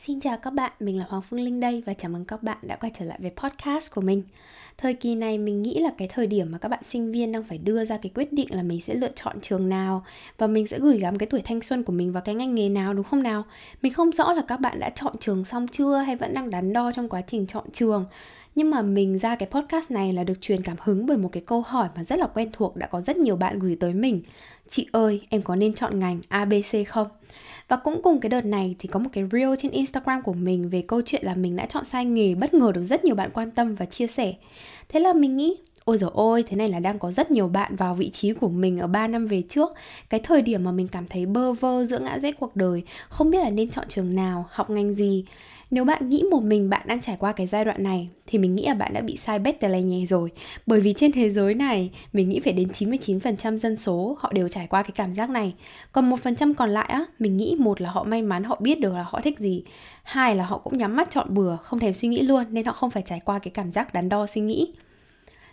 Xin chào các bạn, mình là Hoàng Phương Linh đây và chào mừng các bạn đã quay trở lại với podcast của mình. Thời kỳ này mình nghĩ là cái thời điểm mà các bạn sinh viên đang phải đưa ra cái quyết định là mình sẽ lựa chọn trường nào và mình sẽ gửi gắm cái tuổi thanh xuân của mình vào cái ngành nghề nào đúng không nào? Mình không rõ là các bạn đã chọn trường xong chưa hay vẫn đang đắn đo trong quá trình chọn trường. Nhưng mà mình ra cái podcast này là được truyền cảm hứng bởi một cái câu hỏi mà rất là quen thuộc đã có rất nhiều bạn gửi tới mình. Chị ơi, em có nên chọn ngành ABC không? Và cũng cùng cái đợt này thì có một cái reel trên Instagram của mình về câu chuyện là mình đã chọn sai nghề bất ngờ được rất nhiều bạn quan tâm và chia sẻ. Thế là mình nghĩ Ôi dồi ôi, thế này là đang có rất nhiều bạn vào vị trí của mình ở 3 năm về trước Cái thời điểm mà mình cảm thấy bơ vơ giữa ngã rẽ cuộc đời Không biết là nên chọn trường nào, học ngành gì nếu bạn nghĩ một mình bạn đang trải qua cái giai đoạn này thì mình nghĩ là bạn đã bị sai bét tè nhè rồi. Bởi vì trên thế giới này, mình nghĩ phải đến 99% dân số họ đều trải qua cái cảm giác này. Còn một phần trăm còn lại á, mình nghĩ một là họ may mắn họ biết được là họ thích gì, hai là họ cũng nhắm mắt chọn bừa, không thèm suy nghĩ luôn nên họ không phải trải qua cái cảm giác đắn đo suy nghĩ.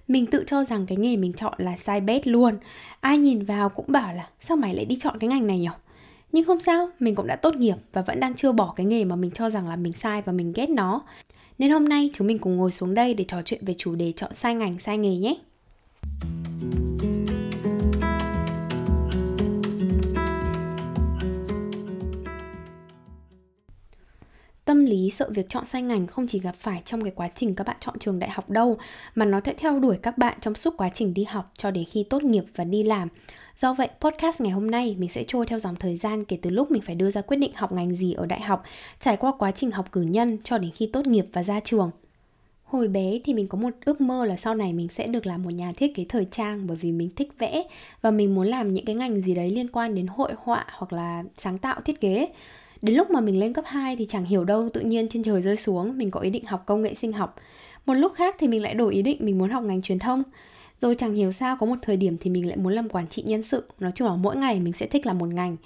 Mình tự cho rằng cái nghề mình chọn là sai bét luôn. Ai nhìn vào cũng bảo là sao mày lại đi chọn cái ngành này nhỉ? Nhưng không sao, mình cũng đã tốt nghiệp và vẫn đang chưa bỏ cái nghề mà mình cho rằng là mình sai và mình ghét nó. Nên hôm nay chúng mình cùng ngồi xuống đây để trò chuyện về chủ đề chọn sai ngành, sai nghề nhé. Tâm lý sợ việc chọn sai ngành không chỉ gặp phải trong cái quá trình các bạn chọn trường đại học đâu mà nó sẽ theo đuổi các bạn trong suốt quá trình đi học cho đến khi tốt nghiệp và đi làm Do vậy, podcast ngày hôm nay mình sẽ trôi theo dòng thời gian kể từ lúc mình phải đưa ra quyết định học ngành gì ở đại học, trải qua quá trình học cử nhân cho đến khi tốt nghiệp và ra trường. Hồi bé thì mình có một ước mơ là sau này mình sẽ được làm một nhà thiết kế thời trang bởi vì mình thích vẽ và mình muốn làm những cái ngành gì đấy liên quan đến hội họa hoặc là sáng tạo thiết kế. Đến lúc mà mình lên cấp 2 thì chẳng hiểu đâu, tự nhiên trên trời rơi xuống, mình có ý định học công nghệ sinh học. Một lúc khác thì mình lại đổi ý định, mình muốn học ngành truyền thông. Rồi chẳng hiểu sao có một thời điểm thì mình lại muốn làm quản trị nhân sự Nói chung là mỗi ngày mình sẽ thích làm một ngành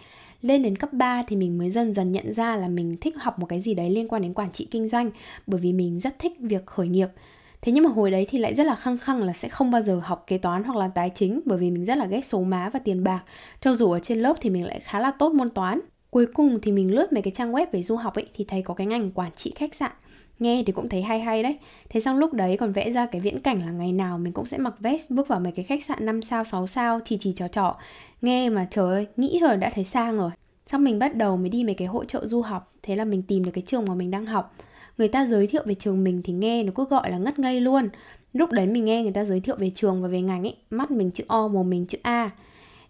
lên đến cấp 3 thì mình mới dần dần nhận ra là mình thích học một cái gì đấy liên quan đến quản trị kinh doanh, bởi vì mình rất thích việc khởi nghiệp. Thế nhưng mà hồi đấy thì lại rất là khăng khăng là sẽ không bao giờ học kế toán hoặc là tài chính, bởi vì mình rất là ghét số má và tiền bạc. Cho dù ở trên lớp thì mình lại khá là tốt môn toán. Cuối cùng thì mình lướt mấy cái trang web về du học ấy, thì thấy có cái ngành quản trị khách sạn. Nghe thì cũng thấy hay hay đấy. Thế xong lúc đấy còn vẽ ra cái viễn cảnh là ngày nào mình cũng sẽ mặc vest, bước vào mấy cái khách sạn 5 sao 6 sao, chỉ chỉ trò trò. Nghe mà trời ơi, nghĩ rồi đã thấy sang rồi. Xong mình bắt đầu mới đi mấy cái hội trợ du học, thế là mình tìm được cái trường mà mình đang học. Người ta giới thiệu về trường mình thì nghe nó cứ gọi là ngất ngây luôn. Lúc đấy mình nghe người ta giới thiệu về trường và về ngành ấy, mắt mình chữ o, mồm mình chữ a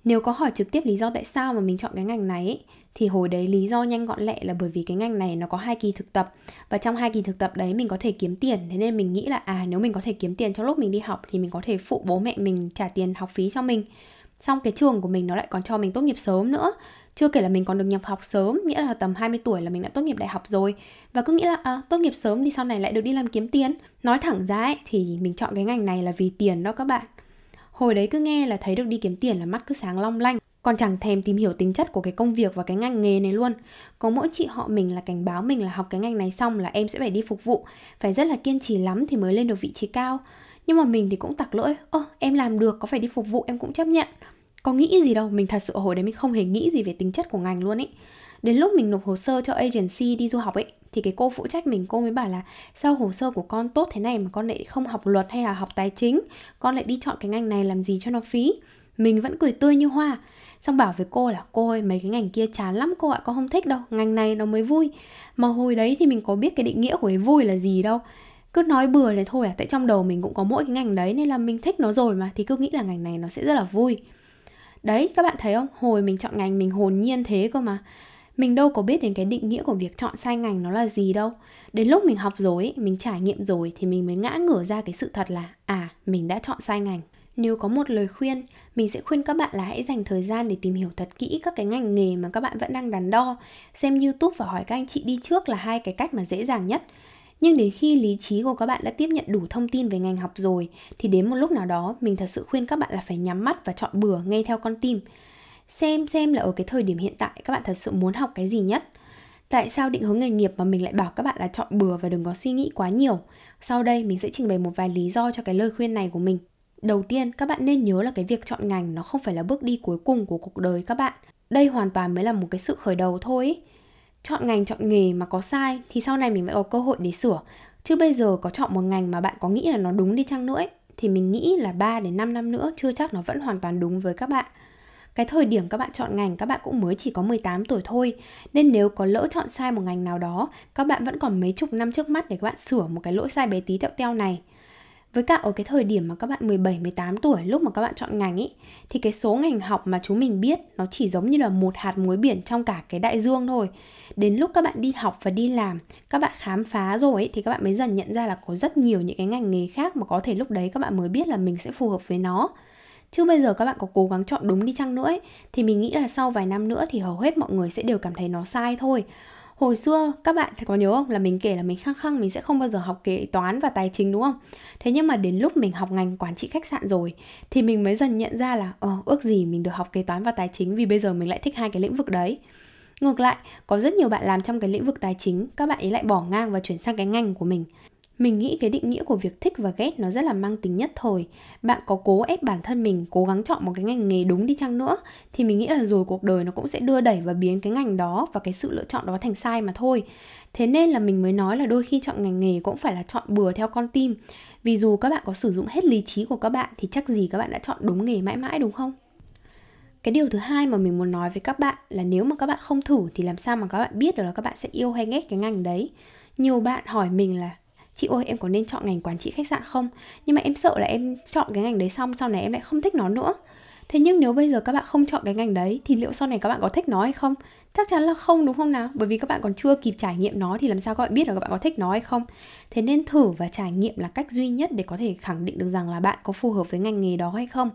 nếu có hỏi trực tiếp lý do tại sao mà mình chọn cái ngành này ấy, thì hồi đấy lý do nhanh gọn lẹ là bởi vì cái ngành này nó có hai kỳ thực tập. Và trong hai kỳ thực tập đấy mình có thể kiếm tiền. Thế nên mình nghĩ là à nếu mình có thể kiếm tiền trong lúc mình đi học thì mình có thể phụ bố mẹ mình trả tiền học phí cho mình. Xong cái trường của mình nó lại còn cho mình tốt nghiệp sớm nữa. Chưa kể là mình còn được nhập học sớm nghĩa là tầm 20 tuổi là mình đã tốt nghiệp đại học rồi. Và cứ nghĩ là à, tốt nghiệp sớm thì sau này lại được đi làm kiếm tiền. Nói thẳng ra ấy, thì mình chọn cái ngành này là vì tiền đó các bạn hồi đấy cứ nghe là thấy được đi kiếm tiền là mắt cứ sáng long lanh, còn chẳng thèm tìm hiểu tính chất của cái công việc và cái ngành nghề này luôn. Có mỗi chị họ mình là cảnh báo mình là học cái ngành này xong là em sẽ phải đi phục vụ, phải rất là kiên trì lắm thì mới lên được vị trí cao. Nhưng mà mình thì cũng tặc lỗi, ơ, em làm được, có phải đi phục vụ, em cũng chấp nhận. Có nghĩ gì đâu, mình thật sự hồi đấy mình không hề nghĩ gì về tính chất của ngành luôn ấy. Đến lúc mình nộp hồ sơ cho agency đi du học ấy thì cái cô phụ trách mình, cô mới bảo là, sao hồ sơ của con tốt thế này mà con lại không học luật hay là học tài chính? Con lại đi chọn cái ngành này làm gì cho nó phí? Mình vẫn cười tươi như hoa. Xong bảo với cô là, cô ơi, mấy cái ngành kia chán lắm cô ạ, con không thích đâu, ngành này nó mới vui. Mà hồi đấy thì mình có biết cái định nghĩa của cái vui là gì đâu. Cứ nói bừa thế thôi à tại trong đầu mình cũng có mỗi cái ngành đấy nên là mình thích nó rồi mà, thì cứ nghĩ là ngành này nó sẽ rất là vui. Đấy, các bạn thấy không? Hồi mình chọn ngành mình hồn nhiên thế cơ mà mình đâu có biết đến cái định nghĩa của việc chọn sai ngành nó là gì đâu đến lúc mình học rồi mình trải nghiệm rồi thì mình mới ngã ngửa ra cái sự thật là à mình đã chọn sai ngành nếu có một lời khuyên, mình sẽ khuyên các bạn là hãy dành thời gian để tìm hiểu thật kỹ các cái ngành nghề mà các bạn vẫn đang đắn đo. Xem YouTube và hỏi các anh chị đi trước là hai cái cách mà dễ dàng nhất. Nhưng đến khi lý trí của các bạn đã tiếp nhận đủ thông tin về ngành học rồi thì đến một lúc nào đó mình thật sự khuyên các bạn là phải nhắm mắt và chọn bừa ngay theo con tim. Xem xem là ở cái thời điểm hiện tại các bạn thật sự muốn học cái gì nhất. Tại sao định hướng nghề nghiệp mà mình lại bảo các bạn là chọn bừa và đừng có suy nghĩ quá nhiều? Sau đây mình sẽ trình bày một vài lý do cho cái lời khuyên này của mình. Đầu tiên, các bạn nên nhớ là cái việc chọn ngành nó không phải là bước đi cuối cùng của cuộc đời các bạn. Đây hoàn toàn mới là một cái sự khởi đầu thôi. Chọn ngành, chọn nghề mà có sai thì sau này mình mới có cơ hội để sửa. Chứ bây giờ có chọn một ngành mà bạn có nghĩ là nó đúng đi chăng nữa ấy, thì mình nghĩ là 3 đến 5 năm nữa chưa chắc nó vẫn hoàn toàn đúng với các bạn. Cái thời điểm các bạn chọn ngành các bạn cũng mới chỉ có 18 tuổi thôi Nên nếu có lỡ chọn sai một ngành nào đó Các bạn vẫn còn mấy chục năm trước mắt để các bạn sửa một cái lỗi sai bé tí tẹo teo này với cả ở cái thời điểm mà các bạn 17, 18 tuổi lúc mà các bạn chọn ngành ý thì cái số ngành học mà chúng mình biết nó chỉ giống như là một hạt muối biển trong cả cái đại dương thôi. Đến lúc các bạn đi học và đi làm, các bạn khám phá rồi ý, thì các bạn mới dần nhận ra là có rất nhiều những cái ngành nghề khác mà có thể lúc đấy các bạn mới biết là mình sẽ phù hợp với nó. Chứ bây giờ các bạn có cố gắng chọn đúng đi chăng nữa ấy, thì mình nghĩ là sau vài năm nữa thì hầu hết mọi người sẽ đều cảm thấy nó sai thôi. Hồi xưa các bạn có nhớ không? Là mình kể là mình khăng khăng mình sẽ không bao giờ học kế toán và tài chính đúng không? Thế nhưng mà đến lúc mình học ngành quản trị khách sạn rồi thì mình mới dần nhận ra là ờ ước gì mình được học kế toán và tài chính vì bây giờ mình lại thích hai cái lĩnh vực đấy. Ngược lại có rất nhiều bạn làm trong cái lĩnh vực tài chính các bạn ấy lại bỏ ngang và chuyển sang cái ngành của mình mình nghĩ cái định nghĩa của việc thích và ghét nó rất là mang tính nhất thời. Bạn có cố ép bản thân mình cố gắng chọn một cái ngành nghề đúng đi chăng nữa, thì mình nghĩ là rồi cuộc đời nó cũng sẽ đưa đẩy và biến cái ngành đó và cái sự lựa chọn đó thành sai mà thôi. Thế nên là mình mới nói là đôi khi chọn ngành nghề cũng phải là chọn bừa theo con tim. Vì dù các bạn có sử dụng hết lý trí của các bạn thì chắc gì các bạn đã chọn đúng nghề mãi mãi đúng không? Cái điều thứ hai mà mình muốn nói với các bạn là nếu mà các bạn không thử thì làm sao mà các bạn biết được là các bạn sẽ yêu hay ghét cái ngành đấy? Nhiều bạn hỏi mình là chị ơi em có nên chọn ngành quản trị khách sạn không? Nhưng mà em sợ là em chọn cái ngành đấy xong sau này em lại không thích nó nữa. Thế nhưng nếu bây giờ các bạn không chọn cái ngành đấy thì liệu sau này các bạn có thích nó hay không? Chắc chắn là không, đúng không nào? Bởi vì các bạn còn chưa kịp trải nghiệm nó thì làm sao các bạn biết là các bạn có thích nó hay không? Thế nên thử và trải nghiệm là cách duy nhất để có thể khẳng định được rằng là bạn có phù hợp với ngành nghề đó hay không.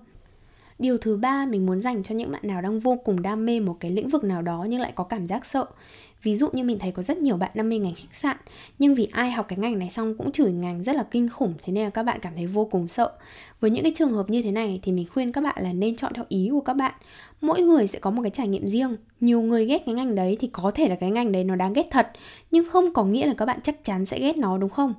Điều thứ ba, mình muốn dành cho những bạn nào đang vô cùng đam mê một cái lĩnh vực nào đó nhưng lại có cảm giác sợ ví dụ như mình thấy có rất nhiều bạn đam mê ngành khách sạn, nhưng vì ai học cái ngành này xong cũng chửi ngành rất là kinh khủng, thế nên là các bạn cảm thấy vô cùng sợ. Với những cái trường hợp như thế này thì mình khuyên các bạn là nên chọn theo ý của các bạn. Mỗi người sẽ có một cái trải nghiệm riêng. Nhiều người ghét cái ngành đấy thì có thể là cái ngành đấy nó đáng ghét thật, nhưng không có nghĩa là các bạn chắc chắn sẽ ghét nó, đúng không?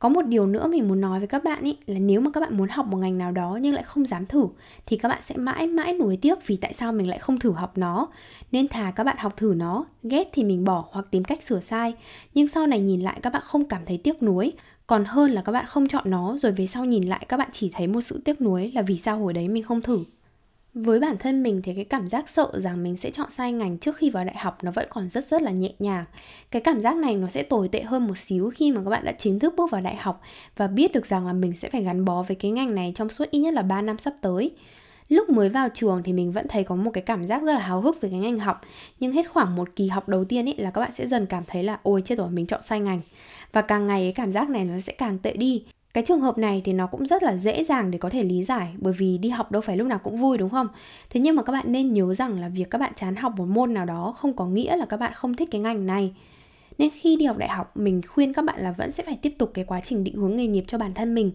Có một điều nữa mình muốn nói với các bạn ý, là nếu mà các bạn muốn học một ngành nào đó nhưng lại không dám thử, thì các bạn sẽ mãi mãi nuối tiếc vì tại sao mình lại không thử học nó. Nên thà các bạn học thử nó, ghét thì mình bỏ hoặc tìm cách sửa sai. Nhưng sau này nhìn lại các bạn không cảm thấy tiếc nuối. Còn hơn là các bạn không chọn nó, rồi về sau nhìn lại các bạn chỉ thấy một sự tiếc nuối là vì sao hồi đấy mình không thử với bản thân mình thì cái cảm giác sợ rằng mình sẽ chọn sai ngành trước khi vào đại học nó vẫn còn rất rất là nhẹ nhàng. Cái cảm giác này nó sẽ tồi tệ hơn một xíu khi mà các bạn đã chính thức bước vào đại học và biết được rằng là mình sẽ phải gắn bó với cái ngành này trong suốt ít nhất là 3 năm sắp tới. Lúc mới vào trường thì mình vẫn thấy có một cái cảm giác rất là háo hức về cái ngành học, nhưng hết khoảng một kỳ học đầu tiên ấy là các bạn sẽ dần cảm thấy là, ôi, chết rồi, mình chọn sai ngành. Và càng ngày cái cảm giác này nó sẽ càng tệ đi cái trường hợp này thì nó cũng rất là dễ dàng để có thể lý giải, bởi vì đi học đâu phải lúc nào cũng vui, đúng không? Thế nhưng mà các bạn nên nhớ rằng là việc các bạn chán học một môn nào đó không có nghĩa là các bạn không thích cái ngành này. Nên khi đi học đại học, mình khuyên các bạn là vẫn sẽ phải tiếp tục cái quá trình định hướng nghề nghiệp cho bản thân mình.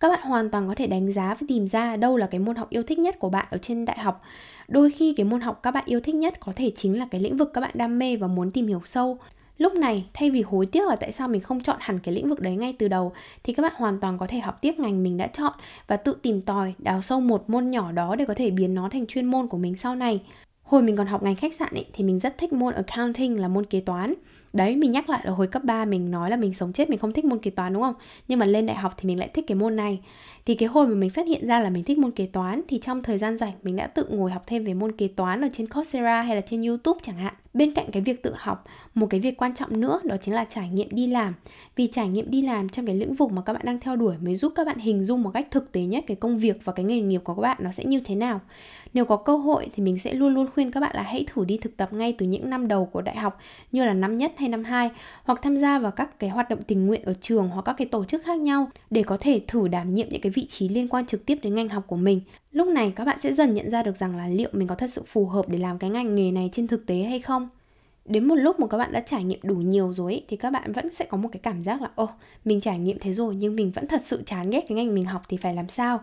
Các bạn hoàn toàn có thể đánh giá và tìm ra đâu là cái môn học yêu thích nhất của bạn ở trên đại học. Đôi khi cái môn học các bạn yêu thích nhất có thể chính là cái lĩnh vực các bạn đam mê và muốn tìm hiểu sâu. Lúc này, thay vì hối tiếc là tại sao mình không chọn hẳn cái lĩnh vực đấy ngay từ đầu thì các bạn hoàn toàn có thể học tiếp ngành mình đã chọn và tự tìm tòi, đào sâu một môn nhỏ đó để có thể biến nó thành chuyên môn của mình sau này. Hồi mình còn học ngành khách sạn ấy, thì mình rất thích môn accounting là môn kế toán. Đấy, mình nhắc lại là hồi cấp 3 mình nói là mình sống chết mình không thích môn kế toán đúng không? Nhưng mà lên đại học thì mình lại thích cái môn này. Thì cái hồi mà mình phát hiện ra là mình thích môn kế toán thì trong thời gian rảnh mình đã tự ngồi học thêm về môn kế toán ở trên Coursera hay là trên YouTube chẳng hạn bên cạnh cái việc tự học một cái việc quan trọng nữa đó chính là trải nghiệm đi làm vì trải nghiệm đi làm trong cái lĩnh vực mà các bạn đang theo đuổi mới giúp các bạn hình dung một cách thực tế nhất cái công việc và cái nghề nghiệp của các bạn nó sẽ như thế nào nếu có cơ hội thì mình sẽ luôn luôn khuyên các bạn là hãy thử đi thực tập ngay từ những năm đầu của đại học như là năm nhất hay năm 2 hoặc tham gia vào các cái hoạt động tình nguyện ở trường hoặc các cái tổ chức khác nhau để có thể thử đảm nhiệm những cái vị trí liên quan trực tiếp đến ngành học của mình. Lúc này các bạn sẽ dần nhận ra được rằng là liệu mình có thật sự phù hợp để làm cái ngành nghề này trên thực tế hay không. Đến một lúc mà các bạn đã trải nghiệm đủ nhiều rồi ấy, thì các bạn vẫn sẽ có một cái cảm giác là ô mình trải nghiệm thế rồi nhưng mình vẫn thật sự chán ghét cái ngành mình học thì phải làm sao?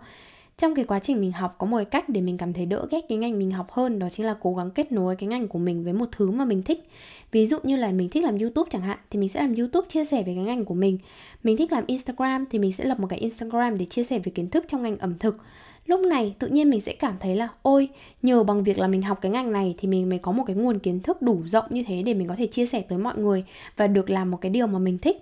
Trong cái quá trình mình học, có một cái cách để mình cảm thấy đỡ ghét cái ngành mình học hơn, đó chính là cố gắng kết nối cái ngành của mình với một thứ mà mình thích. Ví dụ như là mình thích làm youtube chẳng hạn, thì mình sẽ làm youtube chia sẻ về cái ngành của mình. Mình thích làm instagram, thì mình sẽ lập một cái instagram để chia sẻ về kiến thức trong ngành ẩm thực. Lúc này, tự nhiên mình sẽ cảm thấy là, ôi, nhờ bằng việc là mình học cái ngành này thì mình mới có một cái nguồn kiến thức đủ rộng như thế để mình có thể chia sẻ tới mọi người và được làm một cái điều mà mình thích.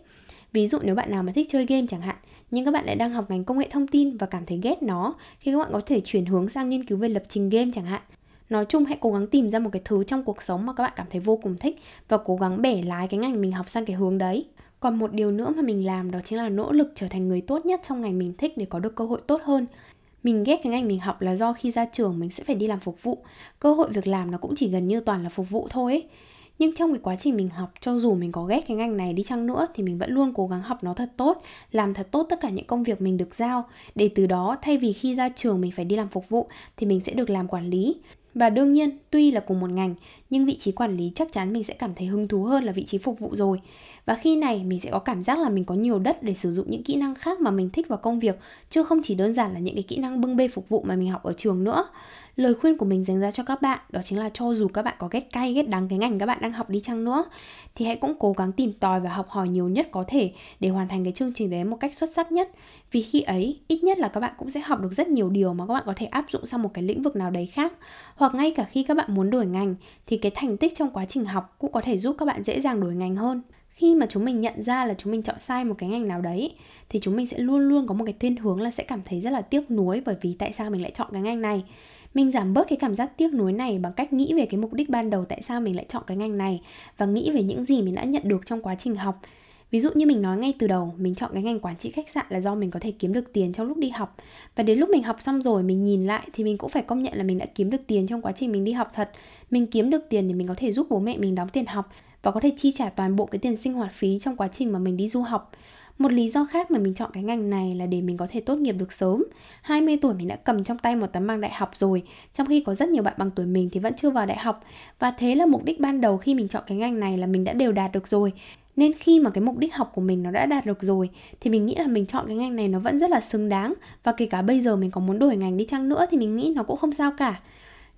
Ví dụ nếu bạn nào mà thích chơi game chẳng hạn nhưng các bạn lại đang học ngành công nghệ thông tin và cảm thấy ghét nó thì các bạn có thể chuyển hướng sang nghiên cứu về lập trình game chẳng hạn. Nói chung, hãy cố gắng tìm ra một cái thứ trong cuộc sống mà các bạn cảm thấy vô cùng thích và cố gắng bẻ lái cái ngành mình học sang cái hướng đấy. Còn một điều nữa mà mình làm đó chính là nỗ lực trở thành người tốt nhất trong ngành mình thích để có được cơ hội tốt hơn. Mình ghét cái ngành mình học là do khi ra trường mình sẽ phải đi làm phục vụ. Cơ hội việc làm nó cũng chỉ gần như toàn là phục vụ thôi ấy nhưng trong cái quá trình mình học cho dù mình có ghét cái ngành này đi chăng nữa thì mình vẫn luôn cố gắng học nó thật tốt làm thật tốt tất cả những công việc mình được giao. Để từ đó thay vì khi ra trường mình phải đi làm phục vụ thì mình sẽ được làm quản lý. Và đương nhiên, tuy là cùng một ngành, nhưng vị trí quản lý chắc chắn mình sẽ cảm thấy hứng thú hơn là vị trí phục vụ rồi. Và khi này mình sẽ có cảm giác là mình có nhiều đất để sử dụng những kỹ năng khác mà mình thích vào công việc, chứ không chỉ đơn giản là những cái kỹ năng bưng bê phục vụ mà mình học ở trường nữa lời khuyên của mình dành ra cho các bạn đó chính là cho dù các bạn có ghét cay, ghét đắng cái ngành các bạn đang học đi chăng nữa, thì hãy cũng cố gắng tìm tòi và học hỏi nhiều nhất có thể để hoàn thành cái chương trình đấy một cách xuất sắc nhất. Vì khi ấy, ít nhất là các bạn cũng sẽ học được rất nhiều điều mà các bạn có thể áp dụng sang một cái lĩnh vực nào đấy khác. Hoặc ngay cả khi các bạn muốn đổi ngành, thì cái thành tích trong quá trình học cũng có thể giúp các bạn dễ dàng đổi ngành hơn. Khi mà chúng mình nhận ra là chúng mình chọn sai một cái ngành nào đấy, thì chúng mình sẽ luôn luôn có một cái thiên hướng là sẽ cảm thấy rất là tiếc nuối bởi vì tại sao mình lại chọn cái ngành này mình giảm bớt cái cảm giác tiếc nuối này bằng cách nghĩ về cái mục đích ban đầu tại sao mình lại chọn cái ngành này và nghĩ về những gì mình đã nhận được trong quá trình học Ví dụ như mình nói ngay từ đầu, mình chọn cái ngành quản trị khách sạn là do mình có thể kiếm được tiền trong lúc đi học. Và đến lúc mình học xong rồi, mình nhìn lại thì mình cũng phải công nhận là mình đã kiếm được tiền trong quá trình mình đi học thật. Mình kiếm được tiền để mình có thể giúp bố mẹ mình đóng tiền học và có thể chi trả toàn bộ cái tiền sinh hoạt phí trong quá trình mà mình đi du học. Một lý do khác mà mình chọn cái ngành này là để mình có thể tốt nghiệp được sớm. 20 tuổi mình đã cầm trong tay một tấm bằng đại học rồi, trong khi có rất nhiều bạn bằng tuổi mình thì vẫn chưa vào đại học. Và thế là mục đích ban đầu khi mình chọn cái ngành này là mình đã đều đạt được rồi. Nên khi mà cái mục đích học của mình nó đã đạt được rồi thì mình nghĩ là mình chọn cái ngành này nó vẫn rất là xứng đáng và kể cả bây giờ mình có muốn đổi ngành đi chăng nữa thì mình nghĩ nó cũng không sao cả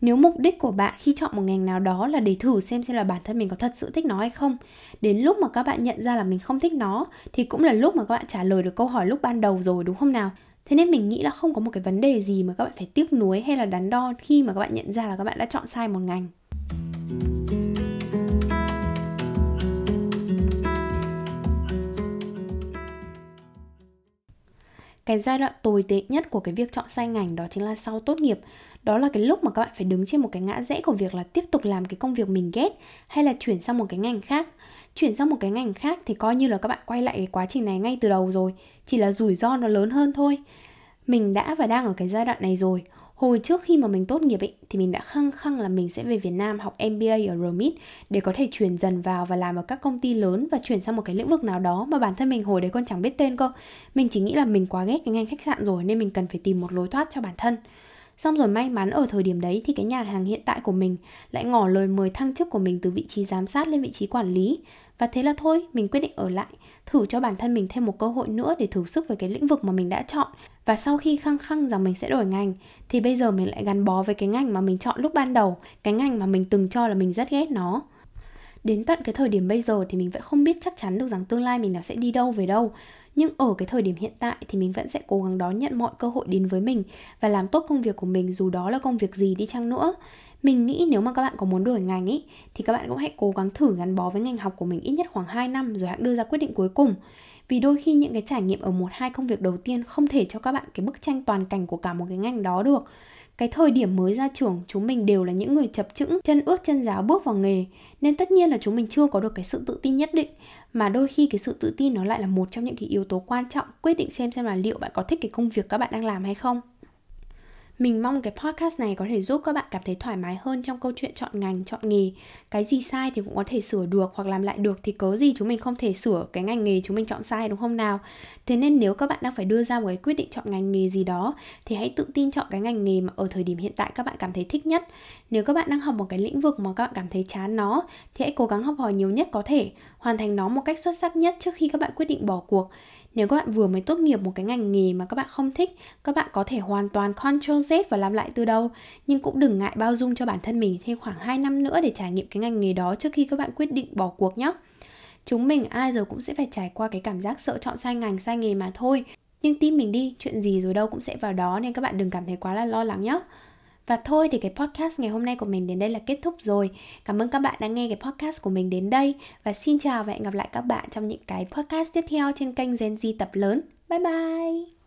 nếu mục đích của bạn khi chọn một ngành nào đó là để thử xem xem là bản thân mình có thật sự thích nó hay không, đến lúc mà các bạn nhận ra là mình không thích nó, thì cũng là lúc mà các bạn trả lời được câu hỏi lúc ban đầu rồi, đúng không nào? Thế nên mình nghĩ là không có một cái vấn đề gì mà các bạn phải tiếc nuối hay là đắn đo khi mà các bạn nhận ra là các bạn đã chọn sai một ngành. Cái giai đoạn tồi tệ nhất của cái việc chọn sai ngành đó chính là sau tốt nghiệp đó là cái lúc mà các bạn phải đứng trên một cái ngã rẽ của việc là tiếp tục làm cái công việc mình ghét hay là chuyển sang một cái ngành khác chuyển sang một cái ngành khác thì coi như là các bạn quay lại cái quá trình này ngay từ đầu rồi chỉ là rủi ro nó lớn hơn thôi mình đã và đang ở cái giai đoạn này rồi hồi trước khi mà mình tốt nghiệp ấy, thì mình đã khăng khăng là mình sẽ về Việt Nam học MBA ở RMIT để có thể chuyển dần vào và làm ở các công ty lớn và chuyển sang một cái lĩnh vực nào đó mà bản thân mình hồi đấy còn chẳng biết tên cơ. Mình chỉ nghĩ là mình quá ghét cái ngành khách sạn rồi nên mình cần phải tìm một lối thoát cho bản thân. Xong rồi may mắn ở thời điểm đấy thì cái nhà hàng hiện tại của mình lại ngỏ lời mời thăng chức của mình từ vị trí giám sát lên vị trí quản lý. Và thế là thôi, mình quyết định ở lại, thử cho bản thân mình thêm một cơ hội nữa để thử sức với cái lĩnh vực mà mình đã chọn. Và sau khi khăng khăng rằng mình sẽ đổi ngành thì bây giờ mình lại gắn bó với cái ngành mà mình chọn lúc ban đầu, cái ngành mà mình từng cho là mình rất ghét nó đến tận cái thời điểm bây giờ thì mình vẫn không biết chắc chắn được rằng tương lai mình nó sẽ đi đâu về đâu nhưng ở cái thời điểm hiện tại thì mình vẫn sẽ cố gắng đón nhận mọi cơ hội đến với mình và làm tốt công việc của mình, dù đó là công việc gì đi chăng nữa. Mình nghĩ nếu mà các bạn có muốn đổi ngành ý, thì các bạn cũng hãy cố gắng thử gắn bó với ngành học của mình ít nhất khoảng 2 năm rồi hãy đưa ra quyết định cuối cùng. Vì đôi khi những cái trải nghiệm ở một, hai công việc đầu tiên không thể cho các bạn cái bức tranh toàn cảnh của cả một cái ngành đó được. Cái thời điểm mới ra trường, chúng mình đều là những người chập chững, chân ướt chân giáo bước vào nghề, nên tất nhiên là chúng mình chưa có được cái sự tự tin nhất định mà đôi khi cái sự tự tin nó lại là một trong những cái yếu tố quan trọng. Quyết định xem xem là liệu bạn có thích cái công việc các bạn đang làm hay không. Mình mong cái podcast này có thể giúp các bạn cảm thấy thoải mái hơn trong câu chuyện chọn ngành, chọn nghề. Cái gì sai thì cũng có thể sửa được hoặc làm lại được thì cớ gì chúng mình không thể sửa cái ngành nghề chúng mình chọn sai đúng không nào? Thế nên nếu các bạn đang phải đưa ra một cái quyết định chọn ngành nghề gì đó thì hãy tự tin chọn cái ngành nghề mà ở thời điểm hiện tại các bạn cảm thấy thích nhất. Nếu các bạn đang học một cái lĩnh vực mà các bạn cảm thấy chán nó thì hãy cố gắng học hỏi nhiều nhất có thể, hoàn thành nó một cách xuất sắc nhất trước khi các bạn quyết định bỏ cuộc nếu các bạn vừa mới tốt nghiệp một cái ngành nghề mà các bạn không thích, các bạn có thể hoàn toàn Ctrl Z và làm lại từ đầu. Nhưng cũng đừng ngại bao dung cho bản thân mình thêm khoảng 2 năm nữa để trải nghiệm cái ngành nghề đó trước khi các bạn quyết định bỏ cuộc nhé. Chúng mình ai rồi cũng sẽ phải trải qua cái cảm giác sợ chọn sai ngành, sai nghề mà thôi. Nhưng tin mình đi, chuyện gì rồi đâu cũng sẽ vào đó nên các bạn đừng cảm thấy quá là lo lắng nhé. Và thôi thì cái podcast ngày hôm nay của mình đến đây là kết thúc rồi. Cảm ơn các bạn đã nghe cái podcast của mình đến đây và xin chào và hẹn gặp lại các bạn trong những cái podcast tiếp theo trên kênh Gen Z tập lớn. Bye bye.